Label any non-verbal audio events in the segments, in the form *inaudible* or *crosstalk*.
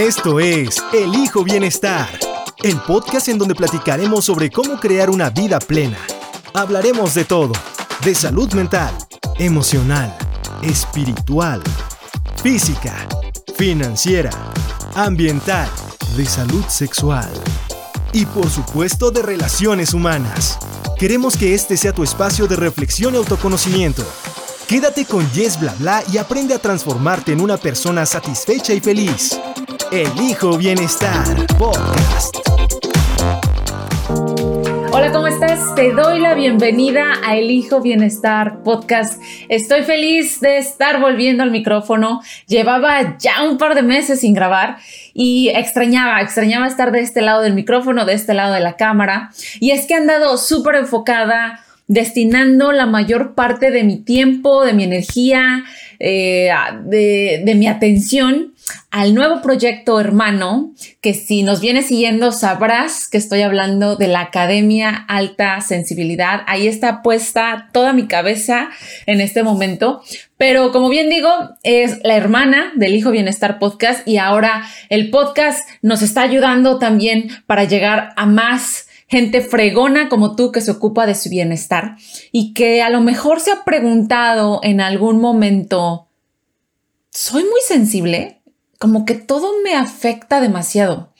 Esto es Elijo Bienestar, el podcast en donde platicaremos sobre cómo crear una vida plena. Hablaremos de todo, de salud mental, emocional, espiritual, física, financiera, ambiental, de salud sexual y por supuesto de relaciones humanas. Queremos que este sea tu espacio de reflexión y autoconocimiento. Quédate con Yes Bla Bla y aprende a transformarte en una persona satisfecha y feliz. Elijo Bienestar Podcast. Hola, ¿cómo estás? Te doy la bienvenida a Elijo Bienestar Podcast. Estoy feliz de estar volviendo al micrófono. Llevaba ya un par de meses sin grabar y extrañaba, extrañaba estar de este lado del micrófono, de este lado de la cámara. Y es que he andado súper enfocada destinando la mayor parte de mi tiempo, de mi energía, eh, de, de mi atención al nuevo proyecto hermano, que si nos vienes siguiendo sabrás que estoy hablando de la Academia Alta Sensibilidad. Ahí está puesta toda mi cabeza en este momento. Pero como bien digo, es la hermana del Hijo Bienestar Podcast y ahora el podcast nos está ayudando también para llegar a más gente fregona como tú que se ocupa de su bienestar y que a lo mejor se ha preguntado en algún momento, ¿soy muy sensible? Como que todo me afecta demasiado.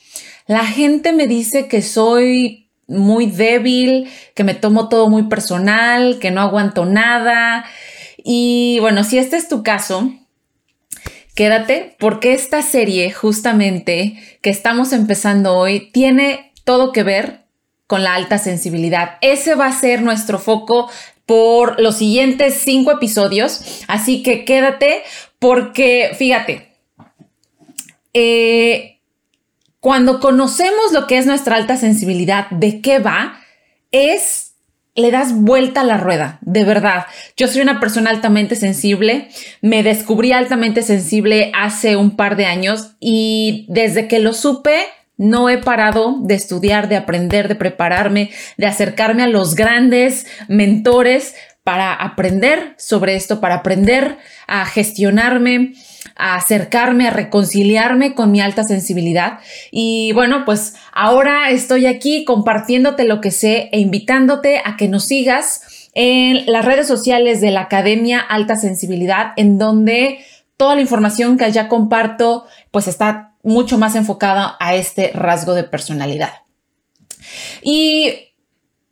La gente me dice que soy muy débil, que me tomo todo muy personal, que no aguanto nada. Y bueno, si este es tu caso, quédate porque esta serie justamente que estamos empezando hoy tiene todo que ver con la alta sensibilidad. Ese va a ser nuestro foco por los siguientes cinco episodios. Así que quédate porque, fíjate, eh, cuando conocemos lo que es nuestra alta sensibilidad, de qué va, es, le das vuelta a la rueda, de verdad. Yo soy una persona altamente sensible, me descubrí altamente sensible hace un par de años y desde que lo supe, no he parado de estudiar, de aprender, de prepararme, de acercarme a los grandes mentores para aprender sobre esto, para aprender a gestionarme, a acercarme, a reconciliarme con mi alta sensibilidad. Y bueno, pues ahora estoy aquí compartiéndote lo que sé e invitándote a que nos sigas en las redes sociales de la Academia Alta Sensibilidad, en donde toda la información que allá comparto, pues está mucho más enfocada a este rasgo de personalidad. Y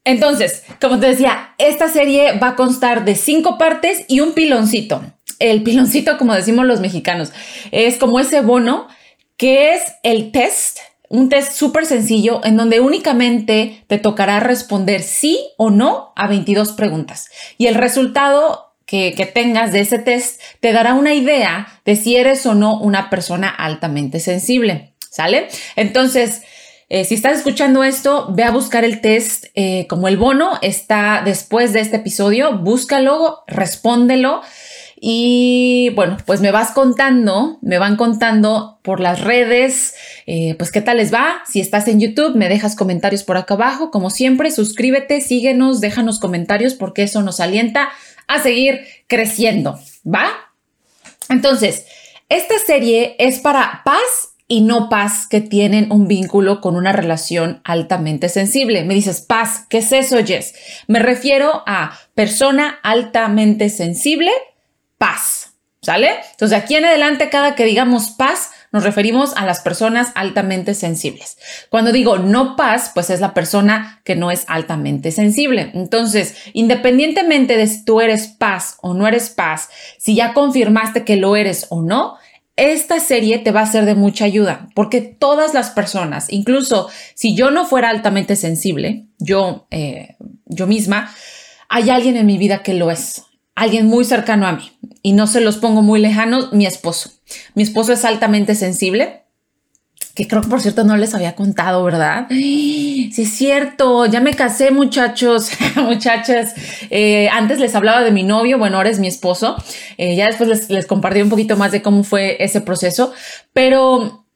entonces, como te decía, esta serie va a constar de cinco partes y un piloncito. El piloncito, como decimos los mexicanos, es como ese bono que es el test, un test súper sencillo en donde únicamente te tocará responder sí o no a 22 preguntas. Y el resultado que, tengas de ese test te dará una idea de si eres o no una persona altamente sensible. ¿Sale? Entonces, eh, si estás escuchando esto, ve a buscar el test eh, como el bono está después de este episodio, búscalo, respóndelo y bueno, pues me vas contando, me van contando por las redes, eh, pues qué tal les va. Si estás en YouTube, me dejas comentarios por acá abajo. Como siempre, suscríbete, síguenos, déjanos comentarios porque eso nos alienta a seguir creciendo, ¿va? Entonces, esta serie es para paz y no paz que tienen un vínculo con una relación altamente sensible. Me dices, paz, ¿qué es eso, Jess? Me refiero a persona altamente sensible, paz, ¿sale? Entonces, aquí en adelante, cada que digamos paz, nos referimos a las personas altamente sensibles. Cuando digo no paz, pues es la persona que no es altamente sensible. Entonces, independientemente de si tú eres paz o no eres paz, si ya confirmaste que lo eres o no, esta serie te va a ser de mucha ayuda, porque todas las personas, incluso si yo no fuera altamente sensible, yo, eh, yo misma, hay alguien en mi vida que lo es alguien muy cercano a mí y no se los pongo muy lejanos, mi esposo. Mi esposo es altamente sensible, que creo que por cierto no les había contado, ¿verdad? *gasps* Sí, es cierto, ya me casé muchachos, *laughs* muchachas. Eh, antes les hablaba de mi novio, bueno, ahora es mi esposo. Eh, ya después les, compartí un poquito más de cómo fue ese proceso, pero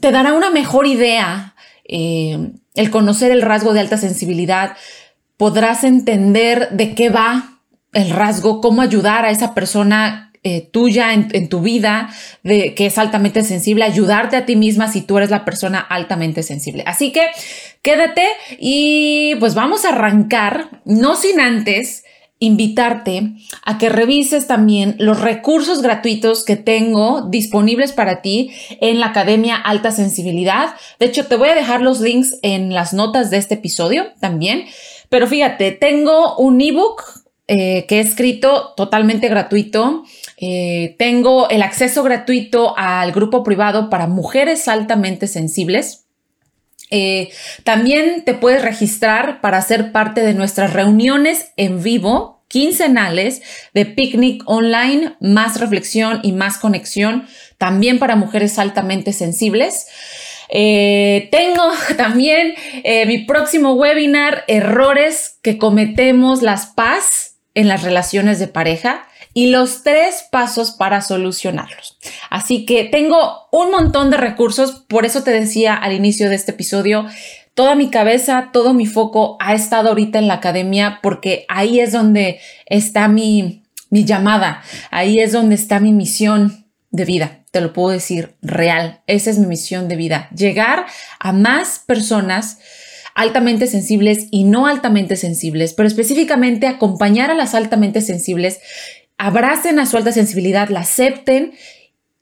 te dará una mejor idea eh, el conocer el rasgo de alta sensibilidad. Podrás entender de qué va el rasgo, cómo ayudar a esa persona eh, tuya en, tu vida de, que es altamente sensible, ayudarte a ti misma si tú eres la persona altamente sensible. Así que quédate y pues vamos a arrancar, no sin antes invitarte a que revises también los recursos gratuitos que tengo disponibles para ti en la Academia Alta Sensibilidad. De hecho, te voy a dejar los links en las notas de este episodio también. Pero fíjate, tengo un ebook eh, que he escrito totalmente gratuito eh, tengo el acceso gratuito al grupo privado para mujeres altamente sensibles. Eh, también te puedes registrar para ser parte de nuestras reuniones en vivo quincenales de picnic online, más reflexión y más conexión, también para mujeres altamente sensibles. Tengo *laughs* también mi próximo webinar, errores que cometemos las paz en las relaciones de pareja y los tres pasos para solucionarlos. Así que tengo un montón de recursos, por eso te decía al inicio de este episodio, toda mi cabeza, todo mi foco ha estado ahorita en la academia porque ahí es donde está mi, mi llamada, ahí es donde está mi misión de vida, te lo puedo decir real, esa es mi misión de vida, llegar a más personas altamente sensibles y no altamente sensibles, pero específicamente acompañar a las altamente sensibles abracen a su alta sensibilidad, la acepten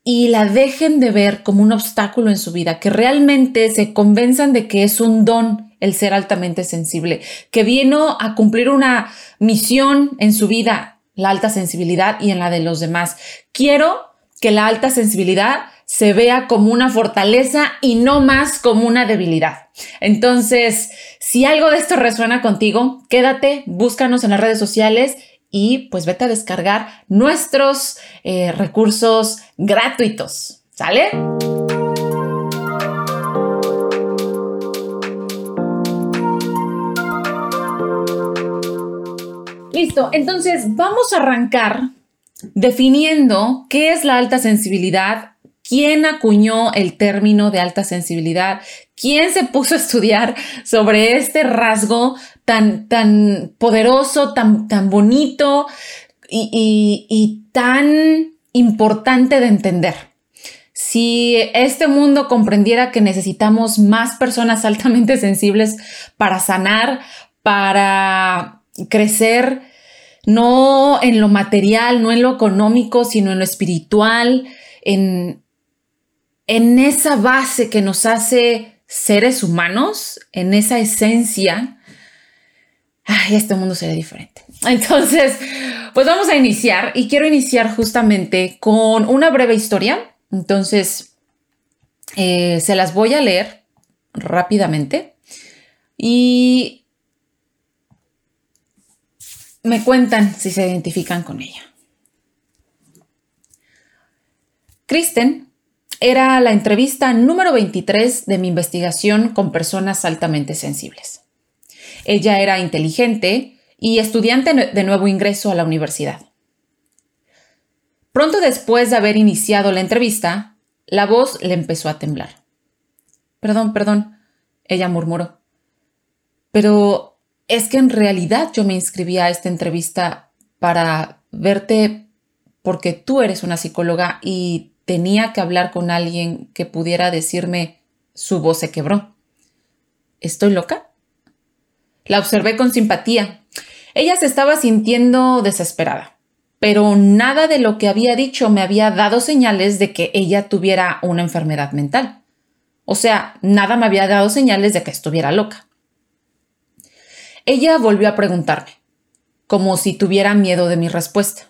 y la dejen de ver como un obstáculo en su vida, que realmente se convenzan de que es un don el ser altamente sensible, que vino a cumplir una misión en su vida, la alta sensibilidad y en la de los demás. Quiero que la alta sensibilidad se vea como una fortaleza y no más como una debilidad. Entonces, si algo de esto resuena contigo, quédate, búscanos en las redes sociales y pues vete a descargar nuestros eh, recursos gratuitos. ¿Sale? Listo, entonces vamos a arrancar definiendo qué es la alta sensibilidad, quién acuñó el término de alta sensibilidad, quién se puso a estudiar sobre este rasgo tan, tan poderoso, tan, tan bonito y, tan importante de entender. Si este mundo comprendiera que necesitamos más personas *laughs* altamente sensibles para sanar, para crecer, no en lo material, no en lo económico, sino en lo espiritual, en, en esa base que nos hace seres humanos, en esa esencia, este mundo sería diferente. *laughs* Entonces, pues vamos a iniciar y quiero iniciar justamente con una breve historia. Entonces, eh, se las voy a leer rápidamente y me cuentan si se identifican con ella. Kristen era la entrevista número 23 de mi investigación con personas altamente sensibles. Ella era inteligente y estudiante de nuevo ingreso a la universidad. Pronto después de haber iniciado la entrevista, la voz le empezó a temblar. Perdón, perdón, ella murmuró. Pero es que en realidad yo me inscribí a esta entrevista para verte porque tú eres una psicóloga y tenía que hablar con alguien que pudiera decirme su voz se quebró. ¿Estoy loca? La observé con simpatía. Ella se estaba sintiendo desesperada, pero nada de lo que había dicho me había dado señales de que ella tuviera una enfermedad mental. O sea, nada me había dado señales de que estuviera loca. Ella volvió a preguntarme, como si tuviera miedo de mi respuesta.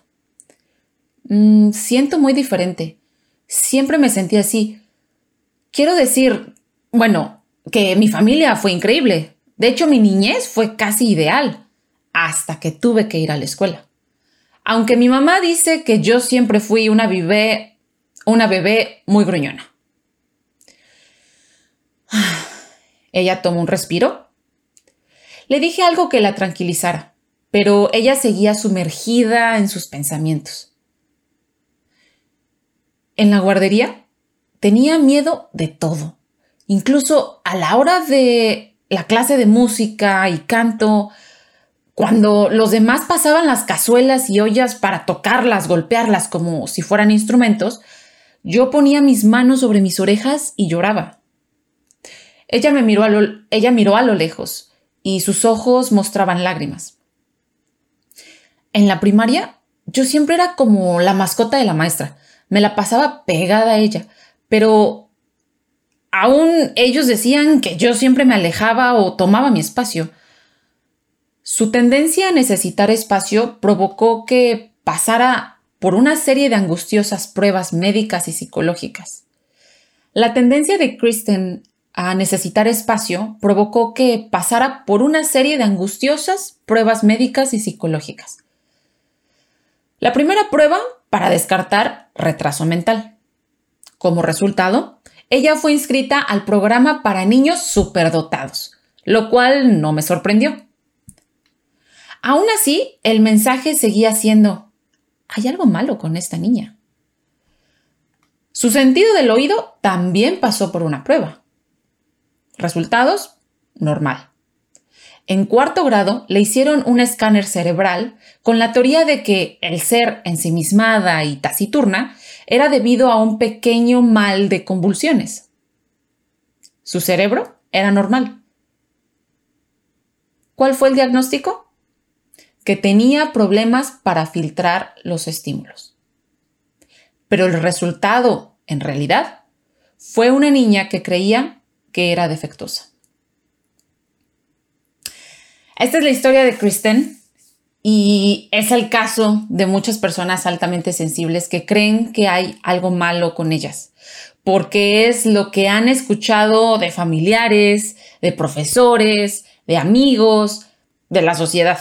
Mm, siento muy diferente. Siempre me sentí así. Quiero decir, bueno, que mi familia fue increíble. De hecho, mi niñez fue casi ideal hasta que tuve que ir a la escuela. Aunque mi mamá dice que yo siempre fui una bebé, una bebé muy gruñona. *sighs* Ella tomó un respiro. Le dije algo que la tranquilizara, pero ella seguía sumergida en sus pensamientos. En la guardería tenía miedo de todo. Incluso a la hora de la clase de música y canto, Cuando los demás pasaban las cazuelas y ollas para tocarlas, golpearlas como si fueran instrumentos, yo ponía mis manos sobre mis orejas y lloraba. Ella me miró a lo, ella miró a lo lejos y sus ojos mostraban lágrimas. En la primaria, yo siempre era como la mascota de la maestra. Me la pasaba pegada a ella, pero aún ellos decían que yo siempre me alejaba o tomaba mi espacio. Su tendencia a necesitar espacio provocó que pasara por una serie de angustiosas pruebas médicas y psicológicas. La tendencia de Kristen a necesitar espacio provocó que pasara por una serie de angustiosas pruebas médicas y psicológicas. La primera prueba para descartar retraso mental. Como resultado, ella fue inscrita al programa para niños superdotados, lo cual no me sorprendió. Aún así, el mensaje seguía siendo, hay algo malo con esta niña. Su sentido del oído también pasó por una prueba. Resultados, normal. En cuarto grado le hicieron un escáner cerebral con la teoría de que el ser ensimismada y taciturna era debido a un pequeño mal de convulsiones. Su cerebro era normal. ¿Cuál fue el diagnóstico? Que tenía problemas para filtrar los estímulos. Pero el resultado, en realidad, fue una niña que creía que era defectuosa. Esta es la historia de Kristen y es el caso de muchas personas altamente sensibles que creen que hay algo malo con ellas, porque es lo que han escuchado de familiares, de profesores, de amigos, de la sociedad.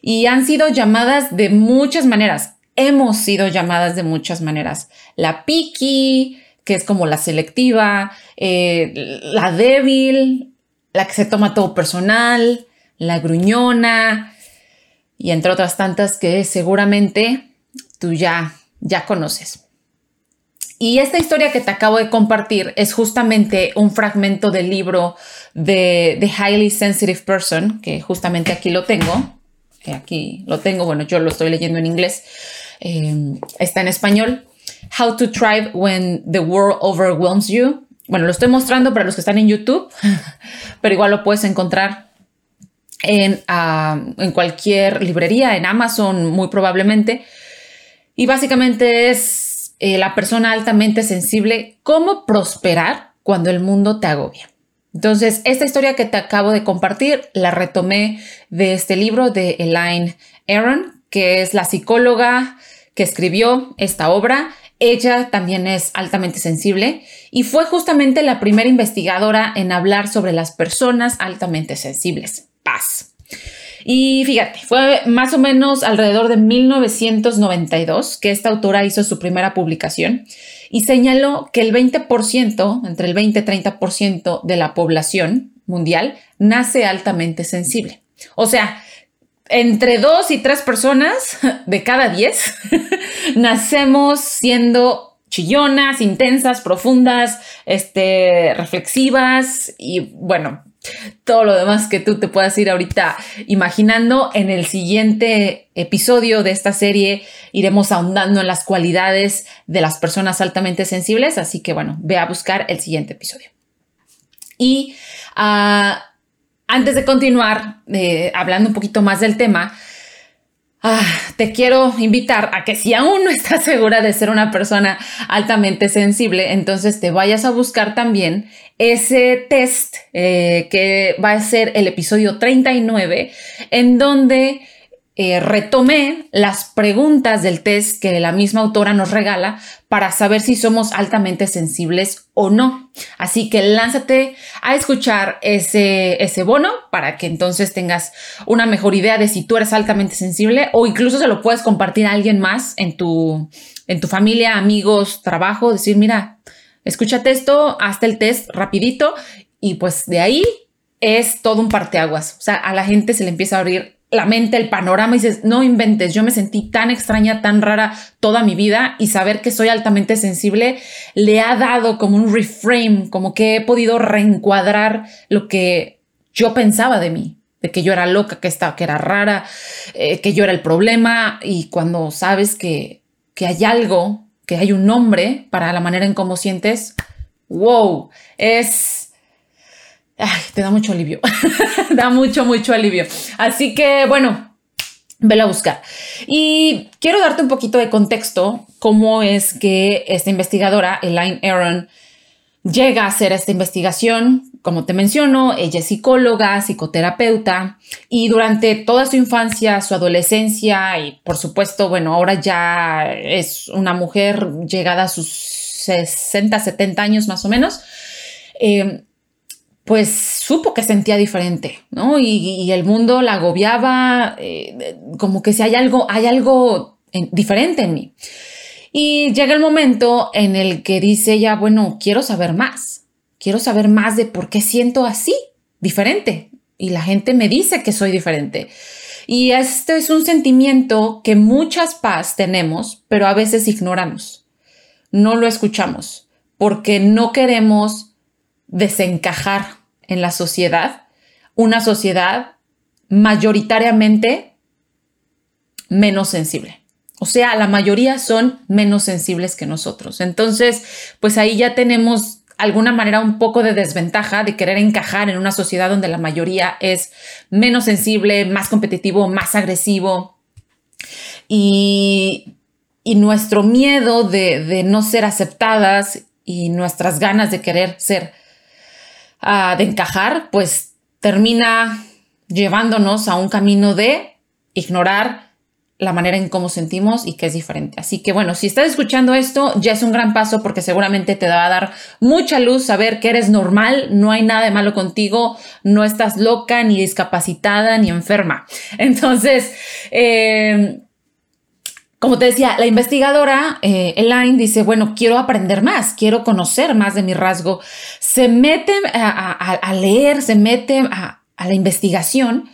Y han sido llamadas de muchas maneras. Hemos sido llamadas de muchas maneras. La piqui, que es como la selectiva, eh, la débil, la que se toma todo personal, la gruñona y entre otras tantas que seguramente tú ya, ya conoces. Y esta historia que te acabo de compartir es justamente un fragmento del libro de The Highly Sensitive Person, que justamente aquí lo tengo. Aquí lo tengo, bueno, yo lo estoy leyendo en inglés. Eh, está en español. How to Thrive When the World Overwhelms You. Bueno, lo estoy mostrando para los que están en YouTube, *laughs* pero igual lo puedes encontrar en, ah, en cualquier librería, en Amazon muy probablemente. Y básicamente es eh, la persona altamente sensible, cómo prosperar cuando el mundo te agobia. Entonces, esta historia que te acabo de compartir la retomé de este libro de Elaine Aaron, que es la psicóloga que escribió esta obra ella también es altamente sensible y fue justamente la primera investigadora en hablar sobre las personas altamente sensibles. Paz. Y fíjate, fue más o menos alrededor de 1992 que esta autora hizo su primera publicación y señaló que el 20%, entre el 20 y 30% de la población mundial nace altamente sensible. O sea, entre dos y tres personas *laughs* de cada diez *laughs* nacemos siendo chillonas, intensas, profundas, este, reflexivas y bueno, todo lo demás que tú te puedas ir ahorita imaginando. En el siguiente episodio de esta serie iremos ahondando en las cualidades de las personas altamente sensibles, así que bueno, ve a buscar el siguiente episodio. Y uh, antes de continuar eh, hablando un poquito más del tema, ah, te quiero invitar a que si aún no estás segura de ser una persona altamente sensible, entonces te vayas a buscar también ese test eh, que va a ser el episodio 39, en donde eh, retomé las preguntas del test que la misma autora nos regala para saber si somos altamente sensibles o no. Así que lánzate a escuchar ese, ese bono para que entonces tengas una mejor idea de si tú eres altamente sensible o incluso se lo puedes compartir a alguien más en tu, en tu familia, amigos, trabajo, decir, mira, escúchate esto, hazte el test rapidito y pues de ahí es todo un parteaguas. O sea, a la gente se le empieza a abrir la mente, el panorama y dices, no inventes, yo me sentí tan extraña, tan rara toda mi vida y saber que soy altamente sensible le ha dado como un reframe, como que he podido reencuadrar lo que yo pensaba de mí. de que yo era loca, que, estaba, que era rara, eh, que yo era el problema. Y cuando sabes que, que hay algo, que hay un nombre para la manera en cómo sientes, wow, es... Te da mucho alivio, *laughs* da mucho, mucho alivio. Así que bueno, vela a buscar. Y quiero darte un poquito de contexto, cómo es que esta investigadora, Elaine Aaron, llega a hacer esta investigación. Como te menciono, ella es psicóloga, psicoterapeuta y durante toda su infancia, su adolescencia y por supuesto, bueno, ahora ya es una mujer llegada a sus 60, 70 años más o menos, eh, pues supo que sentía diferente, ¿no? Y, el mundo la agobiaba, eh, como que si hay algo, hay algo diferente en mí. Y llega el momento en el que dice ella, bueno, quiero saber más, quiero saber más de por qué siento así, diferente. Y la gente me dice que soy diferente. Y este es un sentimiento que muchas paz tenemos, pero a veces ignoramos. No lo escuchamos porque no queremos desencajar en la sociedad, una sociedad mayoritariamente menos sensible. O sea, la mayoría son menos sensibles que nosotros. Entonces, pues ahí ya tenemos alguna manera un poco de desventaja de querer encajar en una sociedad donde la mayoría es menos sensible, más competitivo, más agresivo. Y, nuestro miedo de, no ser aceptadas y nuestras ganas de querer ser, ah, de encajar, pues termina llevándonos a un camino de ignorar la manera en cómo sentimos y que es diferente. Así que bueno, si estás escuchando esto, ya es un gran paso porque seguramente te va a dar mucha luz saber que eres normal, no hay nada de malo contigo, no estás loca, ni discapacitada, ni enferma. *laughs* Entonces, eh, como te decía, la investigadora eh, Elaine dice, bueno, quiero aprender más, quiero conocer más de mi rasgo. Se mete a, leer, se mete a, la investigación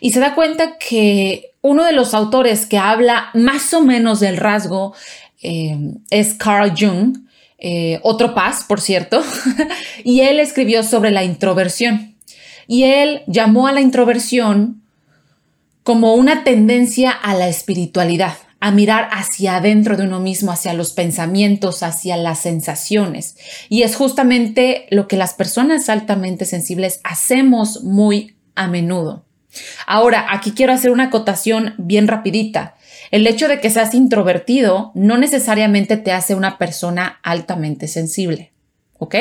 y se da cuenta que uno de los autores que habla más o menos del rasgo eh, es Carl Jung, eh, otro paz, por cierto, *laughs* y él escribió sobre la introversión. Y él llamó a la introversión como una tendencia a la espiritualidad, a mirar hacia adentro de uno mismo, hacia los pensamientos, hacia las sensaciones. Y es justamente lo que las personas altamente sensibles hacemos muy a menudo. Ahora, aquí quiero hacer una acotación bien rapidita. El hecho de que seas introvertido no necesariamente te hace una persona altamente sensible, ¿ok?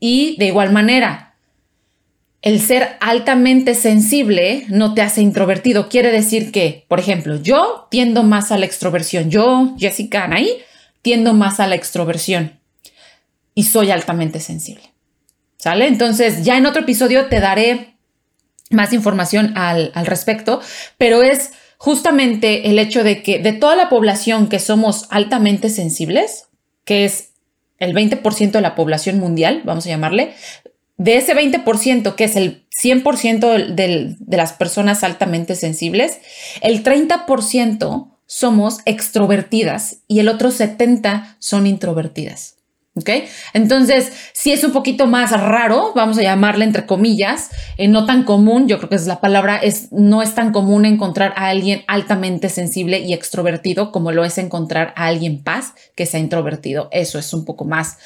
Y de igual manera, el ser altamente sensible no te hace introvertido. Quiere decir que, por ejemplo, yo tiendo más a la extroversión. Yo, Jessica Anaí, tiendo más a la extroversión y soy altamente sensible. ¿Sale? Entonces, ya en otro episodio te daré más información al, respecto, pero es justamente el hecho de que de toda la población que somos altamente sensibles, que es el 20% de la población mundial, vamos a llamarle, de ese 20% que es el 100% de las personas altamente sensibles, el 30% somos extrovertidas y el otro 70% son introvertidas. ¿Ok? Entonces, si es un poquito más raro, vamos a llamarle entre comillas, eh, no tan común, yo creo que es la palabra, es, no es tan común encontrar a alguien altamente sensible y extrovertido como lo es encontrar a alguien paz que sea introvertido. Eso es un poco más,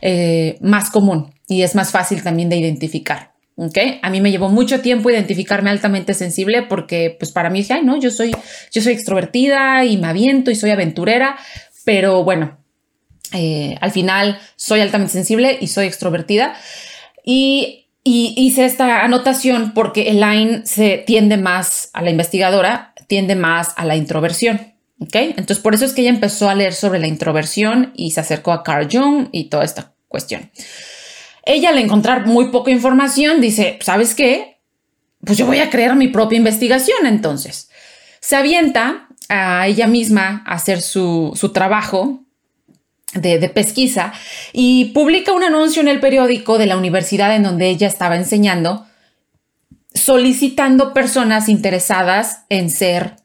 eh, más común y es más fácil también de identificar. ¿ok? A mí me llevó mucho tiempo identificarme altamente sensible porque, pues para mí dije, ay, no, yo soy, yo soy extrovertida y me aviento y soy aventurera, pero bueno, eh, al final soy altamente sensible y soy extrovertida. Y, hice esta anotación porque Elaine se tiende más a la investigadora, tiende más a la introversión. ¿ok? Entonces, por eso es que ella empezó a leer sobre la introversión y se acercó a Carl Jung y toda esta cuestión. Ella, al encontrar muy poca información, dice: ¿Sabes qué? Pues yo voy a crear mi propia investigación. Entonces, se avienta a ella misma a hacer su, su trabajo de, pesquisa y publica un anuncio en el periódico de la universidad en donde ella estaba enseñando, solicitando personas interesadas en ser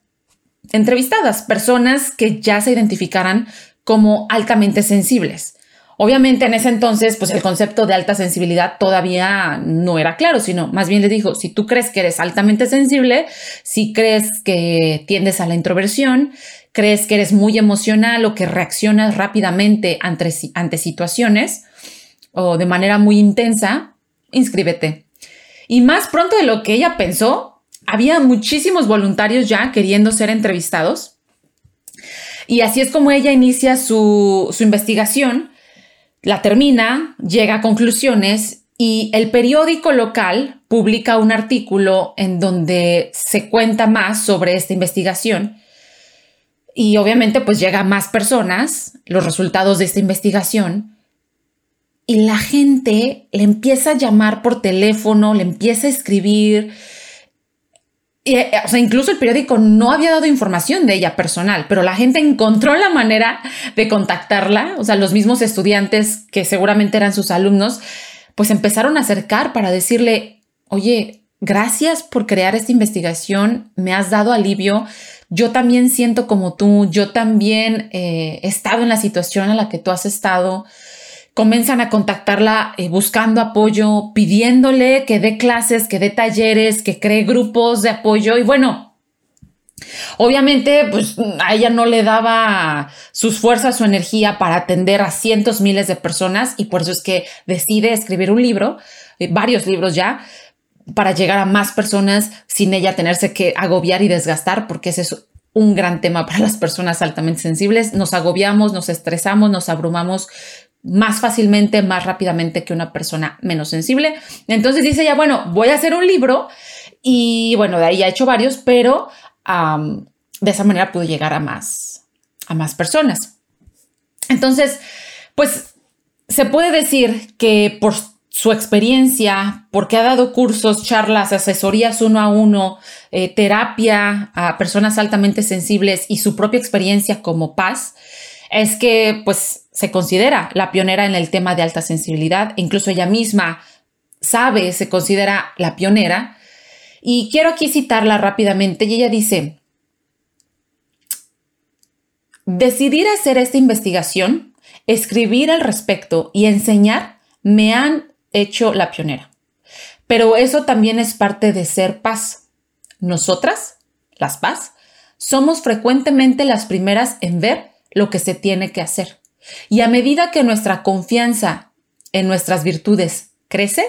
entrevistadas, personas que ya se identificaran como altamente sensibles. Obviamente en ese entonces, pues el concepto de alta sensibilidad todavía no era claro, sino más bien le dijo, si tú crees que eres altamente sensible, si crees que tiendes a la introversión, crees que eres muy emocional o que reaccionas rápidamente ante, ante situaciones o de manera muy intensa, inscríbete. Y más pronto de lo que ella pensó, había muchísimos voluntarios ya queriendo ser entrevistados. Y así es como ella inicia su, su investigación la termina, llega a conclusiones y el periódico local publica un artículo en donde se cuenta más sobre esta investigación. Y obviamente pues llega a más personas los resultados de esta investigación. Y la gente le empieza a llamar por teléfono, le empieza a escribir, eh, o sea, incluso el periódico no había dado información de ella personal, pero la gente encontró la manera de contactarla. O sea, los mismos estudiantes que seguramente eran sus alumnos, pues empezaron a acercar para decirle, oye, gracias por crear esta investigación, me has dado alivio. Yo también siento como tú, yo también eh, he estado en la situación en la que tú has estado comienzan a contactarla eh, buscando apoyo, pidiéndole que dé clases, que dé talleres, que cree grupos de apoyo y bueno. Obviamente, pues a ella no le daba sus fuerzas, su energía para atender a cientos, miles de personas y por eso es que decide escribir un libro, eh, varios libros ya, para llegar a más personas sin ella tenerse que agobiar y desgastar, porque ese es un gran tema para las personas altamente sensibles. Nos agobiamos, nos estresamos, nos abrumamos más fácilmente, más rápidamente que una persona menos sensible. Entonces dice ya, bueno, voy a hacer un libro y bueno, de ahí ha hecho varios, pero de esa manera pudo llegar a más, a más personas. Entonces, pues se puede decir que por su experiencia, porque ha dado cursos, charlas, asesorías uno a uno, eh, terapia a personas altamente sensibles y su propia experiencia como paz, es que pues se considera la pionera en el tema de alta sensibilidad, incluso ella misma sabe, se considera la pionera. Y quiero aquí citarla rápidamente y ella dice, decidir hacer esta investigación, escribir al respecto y enseñar me han hecho la pionera. Pero eso también es parte de ser paz. Nosotras, las paz, somos frecuentemente las primeras en ver lo que se tiene que hacer. Y a medida que nuestra confianza en nuestras virtudes crece,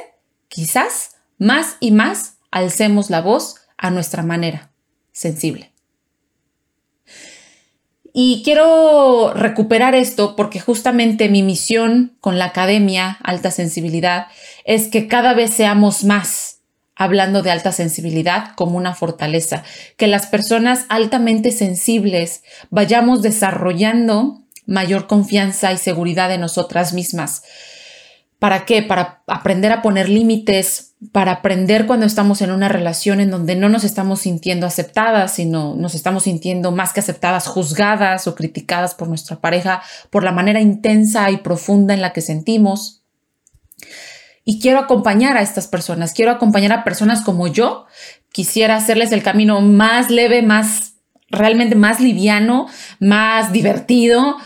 quizás más y más alcemos la voz a nuestra manera, sensible. Y quiero recuperar esto porque justamente mi misión con la Academia Alta Sensibilidad es que cada vez seamos más hablando de alta sensibilidad como una fortaleza, que las personas altamente sensibles vayamos desarrollando mayor confianza y seguridad en nosotras mismas. ¿Para qué? Para aprender a poner límites, para aprender cuando estamos en una relación en donde no nos estamos sintiendo aceptadas, sino nos estamos sintiendo más que aceptadas, juzgadas o criticadas por nuestra pareja por la manera intensa y profunda en la que sentimos. Y quiero acompañar a estas personas, quiero acompañar a personas como yo. Quisiera hacerles el camino más leve, más realmente más liviano, más divertido,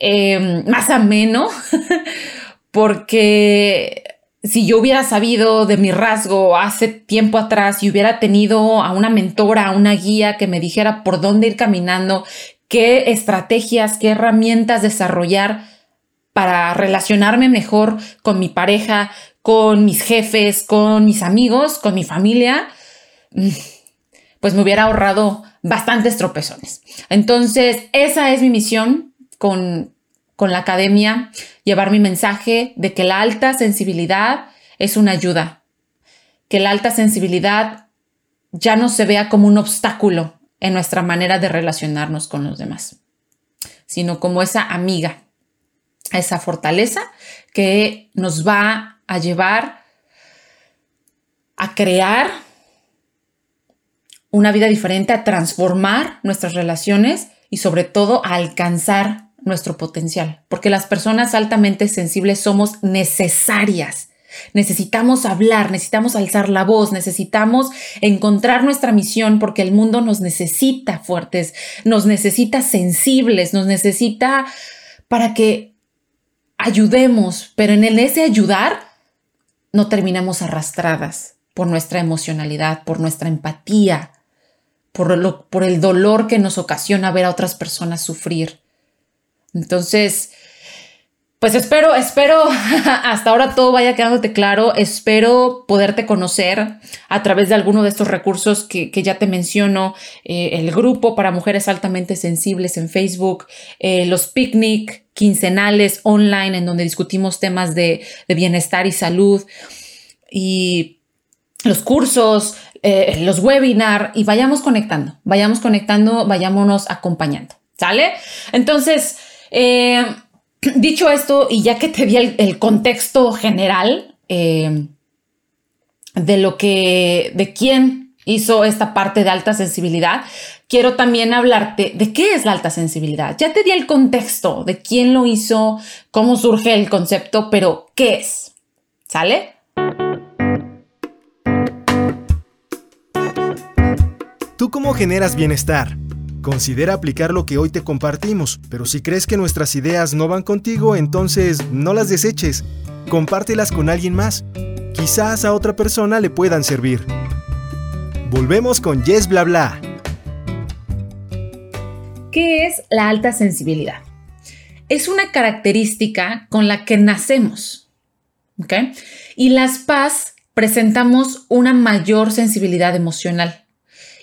eh, más ameno, *laughs* porque si yo hubiera sabido de mi rasgo hace tiempo atrás y hubiera tenido a una mentora, a una guía que me dijera por dónde ir caminando, qué estrategias, qué herramientas desarrollar para relacionarme mejor con mi pareja, con mis jefes, con mis amigos, con mi familia, mm, pues me hubiera ahorrado bastantes tropezones. Entonces, esa es mi misión con, con la academia, llevar mi mensaje de que la alta sensibilidad es una ayuda, que la alta sensibilidad ya no se vea como un obstáculo en nuestra manera de relacionarnos con los demás, sino como esa amiga, esa fortaleza que nos va a llevar a crear una vida diferente, a transformar nuestras relaciones y sobre todo a alcanzar nuestro potencial, porque las personas altamente sensibles somos necesarias. Necesitamos hablar, necesitamos alzar la voz, necesitamos encontrar nuestra misión porque el mundo nos necesita fuertes, nos necesita sensibles, nos necesita para que ayudemos, pero en ese ayudar no terminamos arrastradas por nuestra emocionalidad, por nuestra empatía, por, lo, por el dolor que nos ocasiona ver a otras personas sufrir. Entonces, pues espero, espero, *laughs* hasta ahora todo vaya quedándote claro, espero poderte conocer a través de alguno de estos recursos que, ya te menciono, eh, el grupo para mujeres altamente sensibles en Facebook, eh, los picnic quincenales online en donde discutimos temas de, bienestar y salud y los cursos, eh, los webinars y vayamos conectando, vayamos conectando, vayámonos acompañando, ¿sale? Entonces, dicho esto, y ya que te di el, contexto general eh, de lo que, de quién hizo esta parte de alta sensibilidad, quiero también hablarte de qué es la alta sensibilidad. Ya te di el contexto de quién lo hizo, cómo surge el concepto, pero ¿qué es? ¿Sale? ¿Tú cómo generas bienestar? Considera aplicar lo que hoy te compartimos, pero si crees que nuestras ideas no van contigo, entonces no las deseches. Compártelas con alguien más. Quizás a otra persona le puedan servir. Volvemos con Yes Bla Bla. ¿Qué es la alta sensibilidad? Es una característica con la que nacemos. ¿ok? Y las PAS presentamos una mayor sensibilidad emocional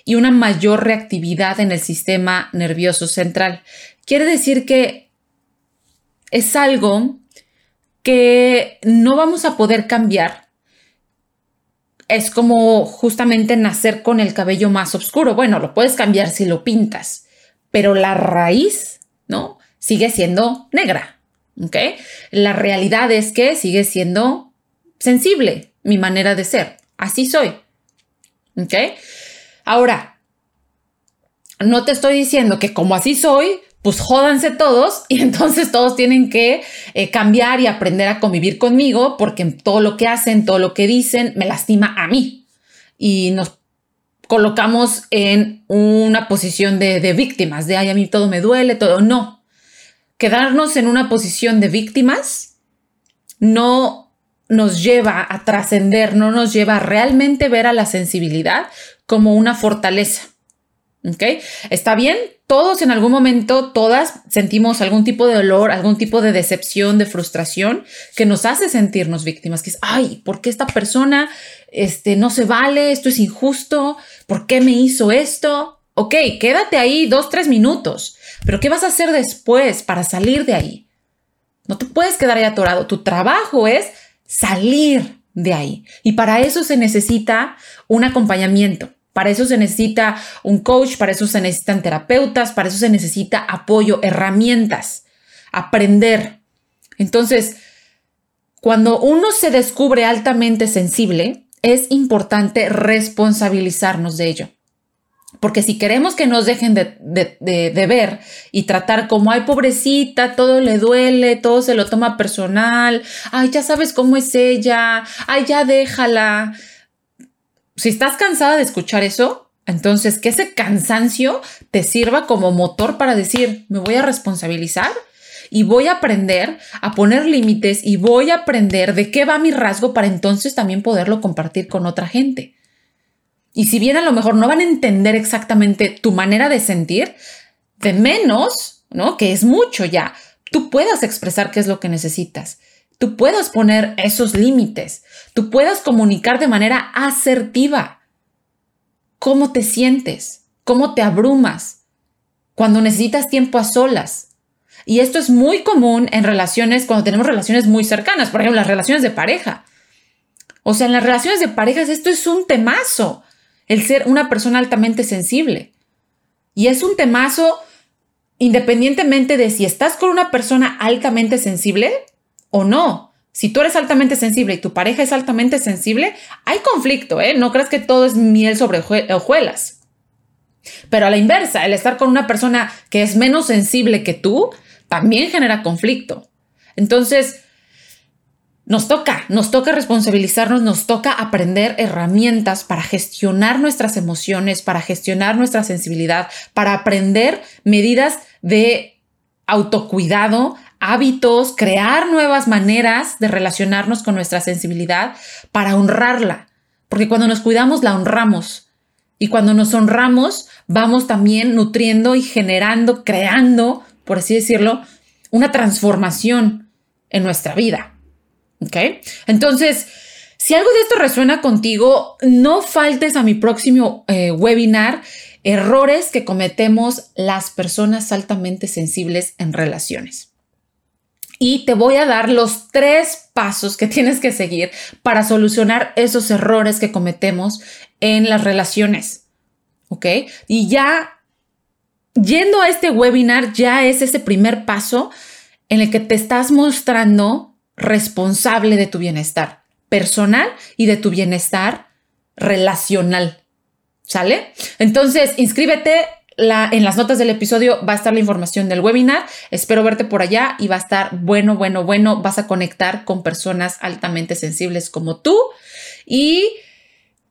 y una mayor reactividad en el sistema nervioso central. Quiere decir que es algo que no vamos a poder cambiar. Es como justamente nacer con el cabello más oscuro. Bueno, lo puedes cambiar si lo pintas, pero la raíz, ¿no? Sigue siendo negra. ¿Ok? La realidad es que sigue siendo sensible mi manera de ser. Así soy. ¿Ok? Ahora, no te estoy diciendo que como así soy, pues jódanse todos *laughs* y entonces todos tienen que eh, cambiar y aprender a convivir conmigo porque todo lo que hacen, todo lo que dicen me lastima a mí y nos colocamos en una posición de, de víctimas, de ay, a mí todo me duele, todo. No, quedarnos en una posición de víctimas no nos lleva a trascender, no nos lleva a realmente ver a la sensibilidad como una fortaleza. ¿Ok? Está bien, todos en algún momento, todas sentimos algún tipo de dolor, algún tipo de decepción, de frustración que nos hace sentirnos víctimas, que es, ay, ¿por qué esta persona este, no se vale? Esto es injusto, ¿por qué me hizo esto? Ok, quédate ahí dos, tres minutos, pero ¿qué vas a hacer después para salir de ahí? No te puedes quedar ahí atorado, tu trabajo es salir de ahí. Y para eso se necesita un acompañamiento. Para eso se necesita un coach, para eso se necesitan terapeutas, para eso se necesita apoyo, herramientas, aprender. Entonces, cuando uno se descubre altamente sensible, es importante responsabilizarnos de ello. Porque si queremos que nos dejen de, de, ver y tratar como, ay, pobrecita, todo le duele, todo se lo toma personal, ay, ya sabes cómo es ella, ay, ya déjala. Si estás cansada de escuchar eso, entonces que ese cansancio te sirva como motor para decir, me voy a responsabilizar y voy a aprender a poner límites y voy a aprender de qué va mi rasgo para entonces también poderlo compartir con otra gente. Y si bien a lo mejor no van a entender exactamente tu manera de sentir, de menos, ¿no? Que es mucho ya, tú puedas expresar qué es lo que necesitas. Tú puedas poner esos límites. Tú puedas comunicar de manera asertiva cómo te sientes, cómo te abrumas, cuando necesitas tiempo a solas. Y esto es muy común en relaciones, cuando tenemos relaciones muy cercanas, por ejemplo, las relaciones de pareja. O sea, en las relaciones de parejas esto es un temazo el ser una persona altamente sensible. Y es un temazo independientemente de si estás con una persona altamente sensible o no. Si tú eres altamente sensible y tu pareja es altamente sensible, hay conflicto, ¿eh? No creas que todo es miel sobre hojuelas. Pero a la inversa, el estar con una persona que es menos sensible que tú también genera conflicto. Entonces, nos toca, nos toca responsabilizarnos, nos toca aprender herramientas para gestionar nuestras emociones, para gestionar nuestra sensibilidad, para aprender medidas de autocuidado hábitos, crear nuevas maneras de relacionarnos con nuestra sensibilidad para honrarla. Porque cuando nos cuidamos, la honramos. Y cuando nos honramos, vamos también nutriendo y generando, creando, por así decirlo, una transformación en nuestra vida. ¿Ok? Entonces, si algo de esto resuena contigo, no faltes a mi próximo eh, webinar, errores que cometemos las personas altamente sensibles en relaciones. Y te voy a dar los tres pasos que tienes que seguir para solucionar esos errores que cometemos en las relaciones. ¿Ok? Y ya yendo a este webinar, ya es ese primer paso en el que te estás mostrando responsable de tu bienestar personal y de tu bienestar relacional. ¿Sale? Entonces, inscríbete. En las notas del episodio va a estar la información del webinar. Espero verte por allá y va a estar bueno, bueno, bueno. Vas a conectar con personas altamente sensibles como tú y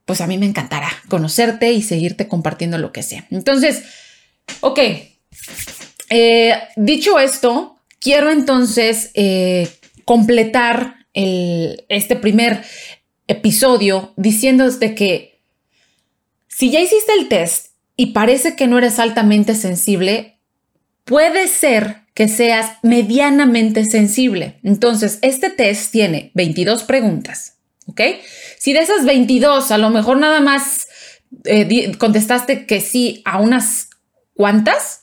pues a mí me encantará conocerte y seguirte compartiendo lo que sea. Entonces, ok. Eh, dicho esto, quiero entonces eh, completar este primer episodio diciéndote que si ya hiciste el test y parece que no eres altamente sensible, puede ser que seas medianamente sensible. Entonces, este test tiene 22 preguntas, ¿ok? Si de esas 22 a lo mejor nada más eh, contestaste que sí a unas cuantas,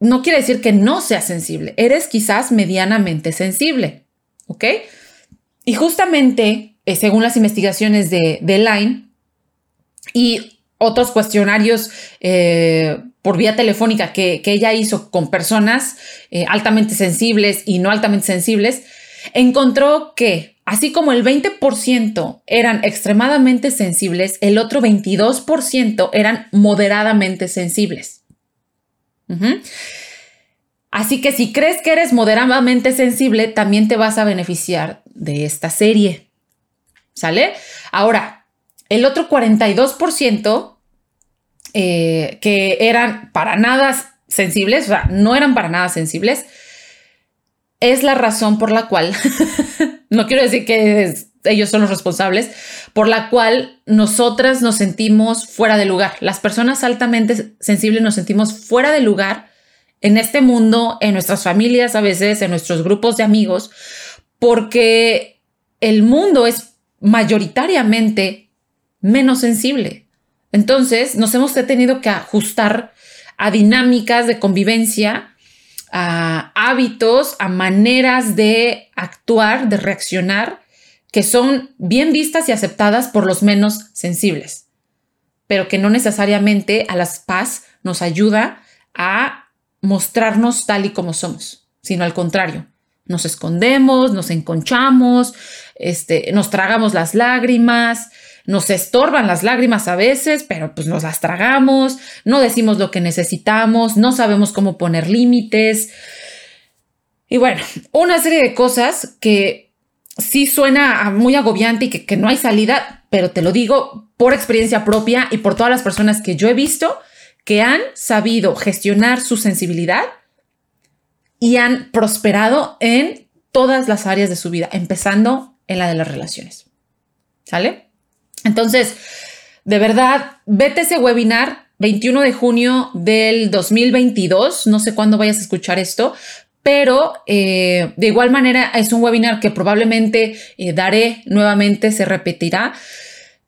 no quiere decir que no seas sensible, eres quizás medianamente sensible. ¿ok? Y justamente, eh, según las investigaciones de, Line y otros cuestionarios eh, por vía telefónica que, ella hizo con personas eh, altamente sensibles y no altamente sensibles, encontró que así como el 20% eran extremadamente sensibles, el otro 22% eran moderadamente sensibles. Así que si crees que eres moderadamente sensible, también te vas a beneficiar de esta serie. ¿Sale? Ahora, el otro 42% eh, que eran para nada sensibles, o sea, no eran para nada sensibles, es la razón por la cual, *laughs* no quiero decir que ellos son los responsables, por la cual nosotras nos sentimos fuera de lugar. Las personas altamente sensibles nos sentimos fuera de lugar en este mundo, en nuestras familias a veces, en nuestros grupos de amigos, porque el mundo es mayoritariamente menos sensible. Entonces nos hemos tenido que ajustar a dinámicas de convivencia, a hábitos, a maneras de actuar, de reaccionar, que son bien vistas y aceptadas por los menos sensibles, pero que no necesariamente a las paz nos ayuda a mostrarnos tal y como somos, sino al contrario. Nos escondemos, nos enconchamos, este, nos tragamos las lágrimas, nos estorban las lágrimas a veces, pero pues nos las tragamos, no decimos lo que necesitamos, no sabemos cómo poner límites. Y bueno, una serie de cosas que sí suena muy agobiante y que, no hay salida, pero te lo digo por experiencia propia y por todas las personas que yo he visto que han sabido gestionar su sensibilidad y han prosperado en todas las áreas de su vida, empezando en la de las relaciones. ¿Sale? Entonces, de verdad, vete ese webinar 21 de junio del 2022, no sé cuándo vayas a escuchar esto, pero eh, de igual manera es un webinar que probablemente eh, daré nuevamente, se repetirá,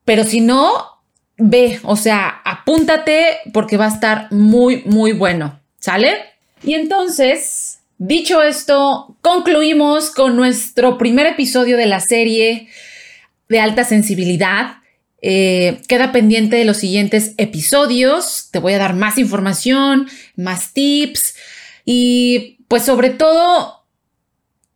pero si no, ve, o sea, apúntate porque va a estar muy, muy bueno, ¿sale? Y entonces, dicho esto, concluimos con nuestro primer episodio de la serie de alta sensibilidad. Eh, queda pendiente de los siguientes episodios. Te voy a dar más información, más tips y pues sobre todo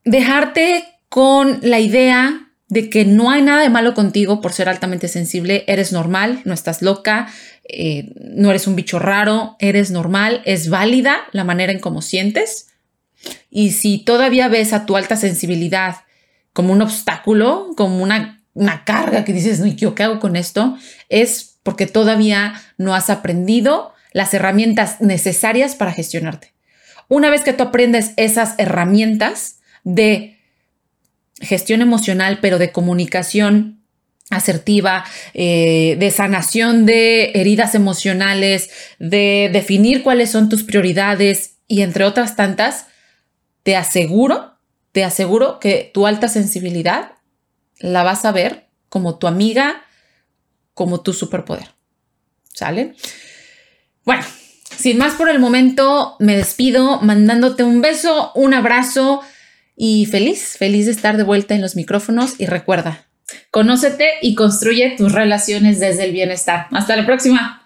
dejarte con la idea de que no hay nada de malo contigo por ser altamente sensible, eres normal, no estás loca, eh, no eres un bicho raro, eres normal, es válida la manera en cómo sientes. Y si todavía ves a tu alta sensibilidad como un obstáculo, como una, carga que dices, ¿yo qué hago con esto? Es porque todavía no has aprendido las herramientas necesarias para gestionarte Una vez que tú aprendes esas herramientas de gestión emocional, pero de comunicación asertiva, eh, de sanación de heridas emocionales, de definir cuáles son tus prioridades y entre otras tantas, te aseguro, te aseguro que tu alta sensibilidad la vas a ver como tu amiga, como tu superpoder. ¿Sale? Bueno, sin más por el momento, me despido mandándote un beso, un abrazo y feliz, feliz de estar de vuelta en los micrófonos y recuerda, conócete y construye tus relaciones desde el bienestar. Hasta la próxima.